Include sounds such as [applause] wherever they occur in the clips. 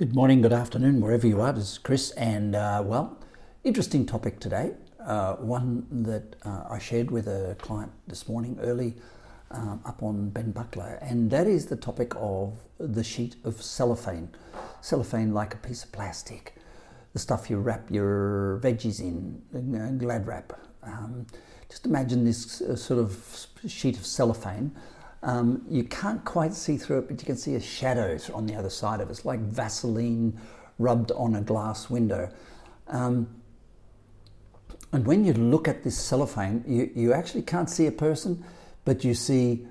Good morning, good afternoon, wherever you are. This is Chris, and uh, well, interesting topic today. Uh, one that uh, I shared with a client this morning early um, up on Ben Buckler, and that is the topic of the sheet of cellophane. Cellophane, like a piece of plastic, the stuff you wrap your veggies in, uh, glad wrap. Um, just imagine this uh, sort of sheet of cellophane um, you can't quite see through it, but you can see a shadow on the other side of it. It's like Vaseline rubbed on a glass window. Um, and when you look at this cellophane, you, you actually can't see a person, but you see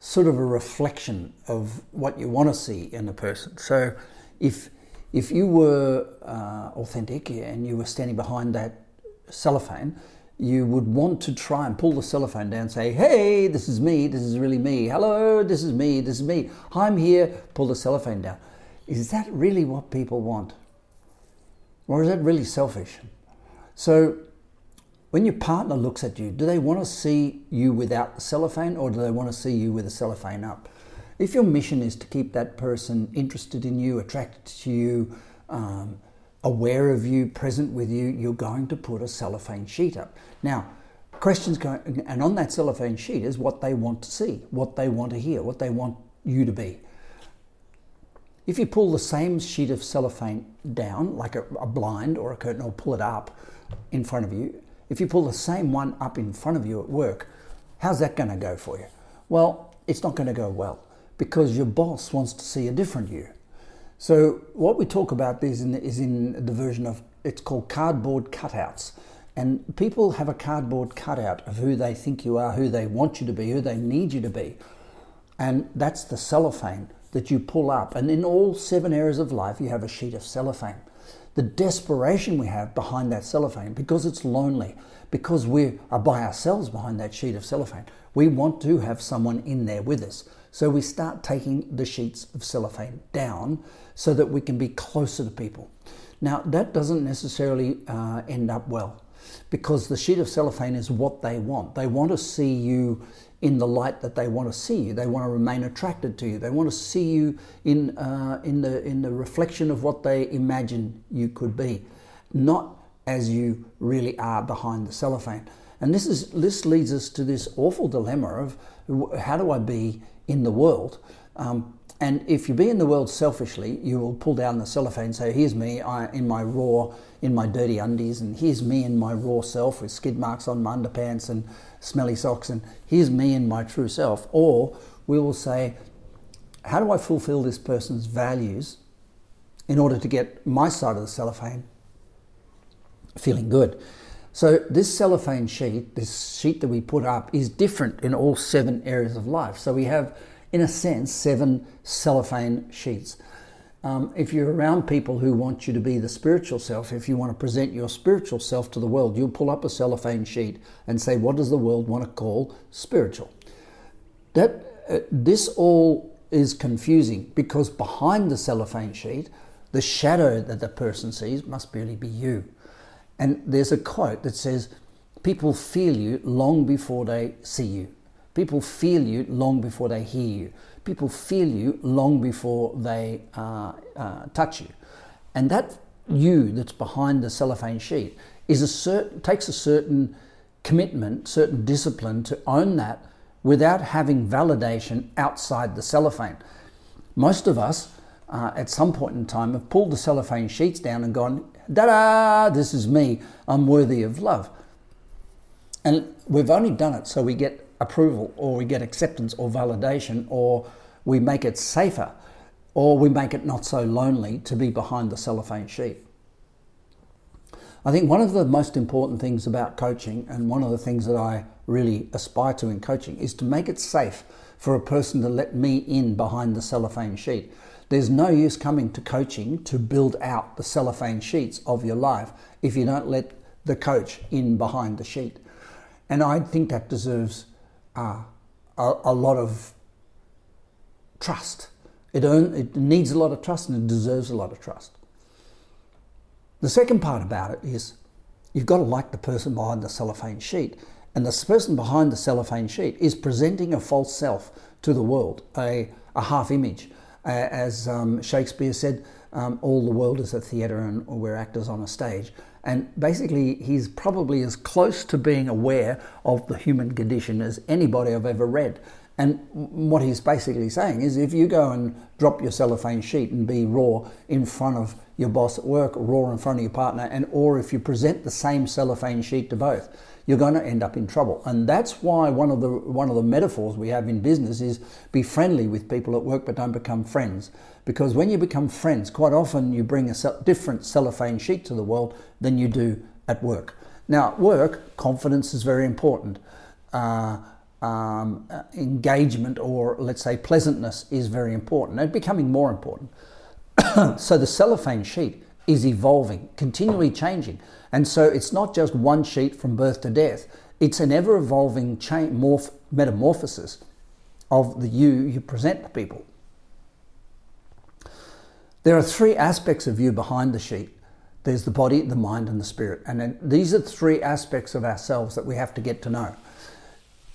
sort of a reflection of what you want to see in a person. So if, if you were uh, authentic and you were standing behind that cellophane, you would want to try and pull the cellophane down, say, hey, this is me, this is really me. Hello, this is me, this is me. I'm here, pull the cellophane down. Is that really what people want? Or is that really selfish? So, when your partner looks at you, do they want to see you without the cellophane or do they want to see you with the cellophane up? If your mission is to keep that person interested in you, attracted to you, um, aware of you, present with you, you're going to put a cellophane sheet up. Now, questions going, and on that cellophane sheet is what they want to see, what they want to hear, what they want you to be. If you pull the same sheet of cellophane down, like a, a blind or a curtain, or pull it up in front of you, if you pull the same one up in front of you at work, how's that going to go for you? Well, it's not going to go well because your boss wants to see a different you. So what we talk about is in, is in the version of it's called cardboard cutouts. And people have a cardboard cutout of who they think you are, who they want you to be, who they need you to be. And that's the cellophane that you pull up. And in all seven areas of life, you have a sheet of cellophane. The desperation we have behind that cellophane, because it's lonely, because we are by ourselves behind that sheet of cellophane, we want to have someone in there with us. So we start taking the sheets of cellophane down so that we can be closer to people. Now, that doesn't necessarily uh, end up well because the sheet of cellophane is what they want. They want to see you in the light that they want to see you. They want to remain attracted to you. They want to see you in, uh, in, the, in the reflection of what they imagine you could be, not as you really are behind the cellophane. And this, is, this leads us to this awful dilemma of how do I be in the world. Um, and if you be in the world selfishly, you will pull down the cellophane say, Here's me I, in my raw, in my dirty undies, and here's me in my raw self with skid marks on my underpants and smelly socks, and here's me in my true self. Or we will say, How do I fulfill this person's values in order to get my side of the cellophane feeling good? So, this cellophane sheet, this sheet that we put up, is different in all seven areas of life. So, we have, in a sense, seven cellophane sheets. Um, if you're around people who want you to be the spiritual self, if you want to present your spiritual self to the world, you'll pull up a cellophane sheet and say, What does the world want to call spiritual? That, uh, this all is confusing because behind the cellophane sheet, the shadow that the person sees must really be you. And there's a quote that says, People feel you long before they see you. People feel you long before they hear you. People feel you long before they uh, uh, touch you. And that you that's behind the cellophane sheet is a certain, takes a certain commitment, certain discipline to own that without having validation outside the cellophane. Most of us, uh, at some point in time, have pulled the cellophane sheets down and gone, da da, this is me, I'm worthy of love. And we've only done it so we get approval or we get acceptance or validation or we make it safer or we make it not so lonely to be behind the cellophane sheet. I think one of the most important things about coaching and one of the things that I really aspire to in coaching is to make it safe for a person to let me in behind the cellophane sheet. There's no use coming to coaching to build out the cellophane sheets of your life if you don't let the coach in behind the sheet. And I think that deserves uh, a, a, lot of trust. It, earn, it needs a lot of trust and it deserves a lot of trust. The second part about it is you've got to like the person behind the cellophane sheet. And the person behind the cellophane sheet is presenting a false self to the world, a, a half image, as um, Shakespeare said, um, all the world is a theatre and we're actors on a stage. And basically, he's probably as close to being aware of the human condition as anybody I've ever read. And what he's basically saying is if you go and drop your cellophane sheet and be raw in front of your boss at work, raw in front of your partner, and or if you present the same cellophane sheet to both, you're going to end up in trouble. And that's why one of the one of the metaphors we have in business is be friendly with people at work, but don't become friends. Because when you become friends, quite often you bring a different cellophane sheet to the world than you do at work. Now, at work, confidence is very important. Uh, um, uh, engagement or let's say pleasantness is very important and becoming more important. [coughs] so the cellophane sheet is evolving, continually changing. And so it's not just one sheet from birth to death, it's an ever evolving morph, metamorphosis of the you you present to people. There are three aspects of you behind the sheet there's the body, the mind, and the spirit. And these are three aspects of ourselves that we have to get to know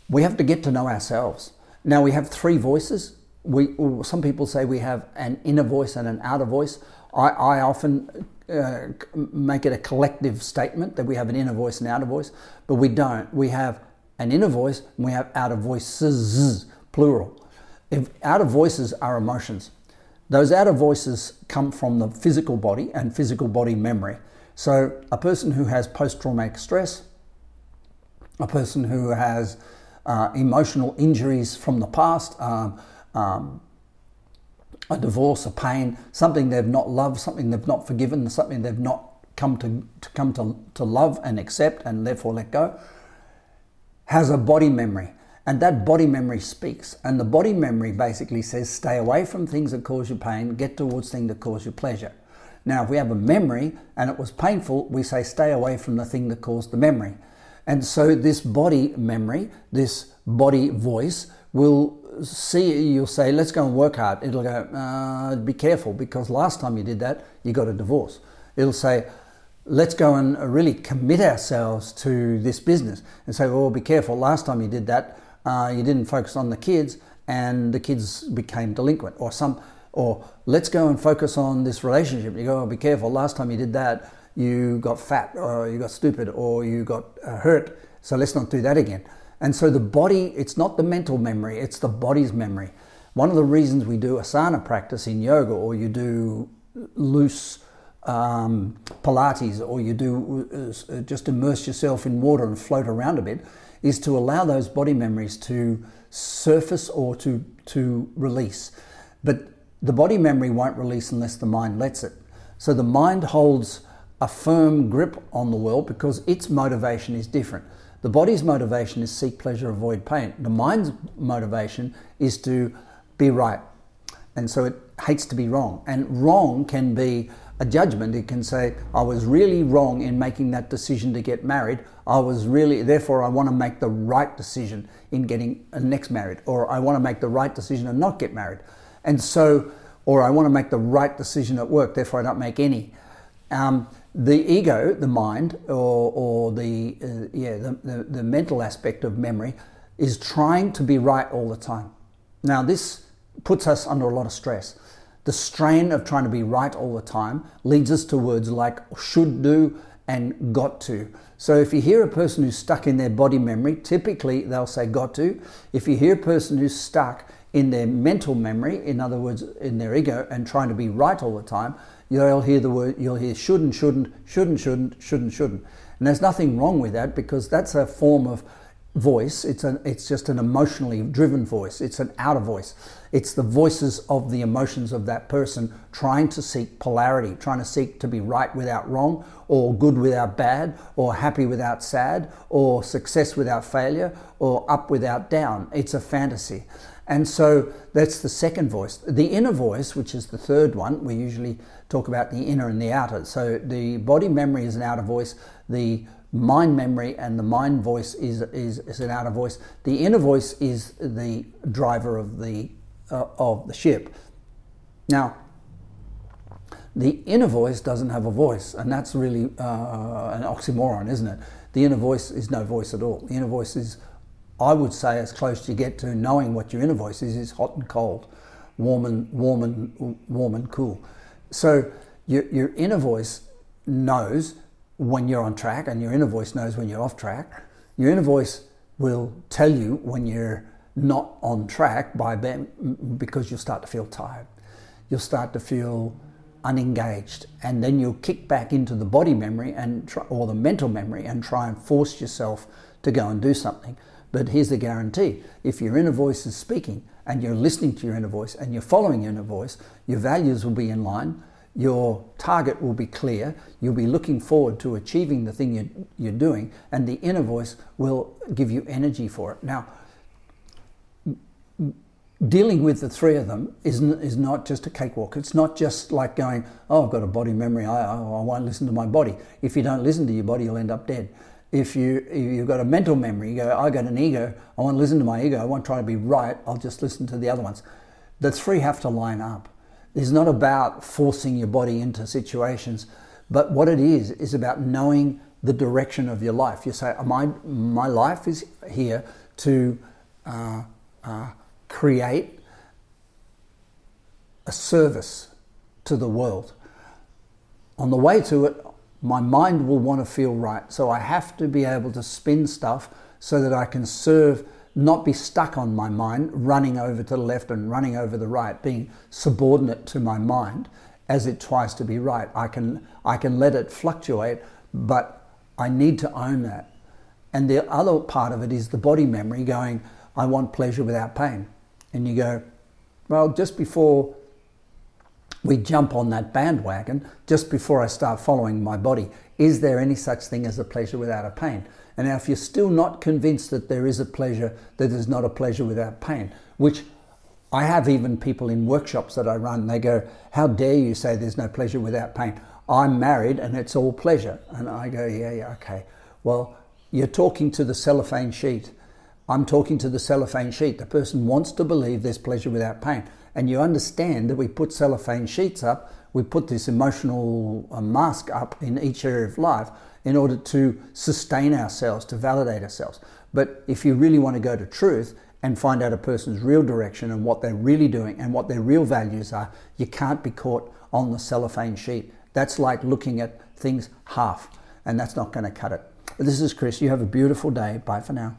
we have to get to know ourselves. Now we have three voices. We some people say we have an inner voice and an outer voice. I, I often uh, make it a collective statement that we have an inner voice and outer voice, but we don't. We have an inner voice and we have outer voices, plural. If outer voices are emotions, those outer voices come from the physical body and physical body memory. So a person who has post-traumatic stress, a person who has uh, emotional injuries from the past, um, um, a divorce, a pain, something they've not loved, something they've not forgiven, something they've not come to, to come to, to love and accept and therefore let go, has a body memory. And that body memory speaks. And the body memory basically says stay away from things that cause you pain, get towards things that cause you pleasure. Now, if we have a memory and it was painful, we say stay away from the thing that caused the memory. And so this body memory, this body voice will see, you'll say, let's go and work hard. It'll go, uh, be careful because last time you did that, you got a divorce. It'll say, let's go and really commit ourselves to this business and say, well, be careful. Last time you did that, uh, you didn't focus on the kids and the kids became delinquent or some, or let's go and focus on this relationship. You go, oh, be careful. Last time you did that, you got fat or you got stupid or you got uh, hurt. So let's not do that again. And so the body, it's not the mental memory, it's the body's memory. One of the reasons we do asana practice in yoga or you do loose um, Pilates or you do uh, just immerse yourself in water and float around a bit is to allow those body memories to surface or to, to release. But the body memory won't release unless the mind lets it. So the mind holds a firm grip on the world because its motivation is different. The body's motivation is seek pleasure, avoid pain. The mind's motivation is to be right. And so it hates to be wrong. And wrong can be a judgment. It can say, I was really wrong in making that decision to get married. I was really, therefore, I want to make the right decision in getting a next married. Or I want to make the right decision and not get married. And so, or I want to make the right decision at work, therefore, I don't make any. Um, the ego, the mind, or, or the, uh, yeah, the, the, the mental aspect of memory is trying to be right all the time. Now, this puts us under a lot of stress. The strain of trying to be right all the time leads us to words like should do and got to. So if you hear a person who's stuck in their body memory, typically they'll say got to. If you hear a person who's stuck in their mental memory, in other words, in their ego, and trying to be right all the time, you'll hear the word, you'll hear shouldn't, shouldn't, shouldn't, shouldn't, shouldn't, shouldn't. And there's nothing wrong with that because that's a form of voice. It's an, it's just an emotionally driven voice. It's an outer voice. It's the voices of the emotions of that person trying to seek polarity, trying to seek to be right without wrong, or good without bad, or happy without sad, or success without failure, or up without down. It's a fantasy. And so that's the second voice. The inner voice, which is the third one, we usually talk about the inner and the outer. So the body memory is an outer voice, the mind memory and the mind voice is, is, is an outer voice. The inner voice is the driver of the, uh, of the ship. Now, the inner voice doesn't have a voice, and that's really uh, an oxymoron, isn't it? The inner voice is no voice at all. The inner voice is I would say as close you get to knowing what your inner voice is, is hot and cold. warm and warm and warm and cool. So your, your inner voice knows when you're on track, and your inner voice knows when you're off track. Your inner voice will tell you when you're not on track by because you'll start to feel tired. You'll start to feel unengaged, and then you'll kick back into the body memory and try, or the mental memory and try and force yourself to go and do something. But here's the guarantee: if your inner voice is speaking and you're listening to your inner voice and you're following your inner voice, your values will be in line. Your target will be clear. You'll be looking forward to achieving the thing you're, you're doing, and the inner voice will give you energy for it. Now, dealing with the three of them is, is not just a cakewalk. It's not just like going, oh, I've got a body memory, I, I, I won't listen to my body. If you don't listen to your body, you'll end up dead. If, you, if you've got a mental memory, you go, I got an ego, I want to listen to my ego, I won't try to be right, I'll just listen to the other ones. The three have to line up. It's not about forcing your body into situations, but what it is, is about knowing the direction of your life. You say, my, my life is here to uh, uh, create a service to the world. On the way to it, my mind will want to feel right. So I have to be able to spin stuff so that I can serve, not be stuck on my mind, running over to the left and running over the right, being subordinate to my mind as it tries to be right. I can, I can let it fluctuate, but I need to own that. And the other part of it is the body memory going, I want pleasure without pain and you go, well, just before we jump on that bandwagon, just before I start following my body, is there any such thing as a pleasure without a pain? And now, if you're still not convinced that there is a pleasure, that there's not a pleasure without pain, which I have even people in workshops that I run, they go, How dare you say there's no pleasure without pain? I'm married and it's all pleasure. And I go, Yeah, yeah, okay. Well, you're talking to the cellophane sheet. I'm talking to the cellophane sheet. The person wants to believe there's pleasure without pain. And you understand that we put cellophane sheets up, we put this emotional uh, mask up in each area of life in order to sustain ourselves, to validate ourselves. But if you really want to go to truth and find out a person's real direction and what they're really doing and what their real values are, you can't be caught on the cellophane sheet. That's like looking at things half, and that's not going to cut it. This is Chris. You have a beautiful day. Bye for now.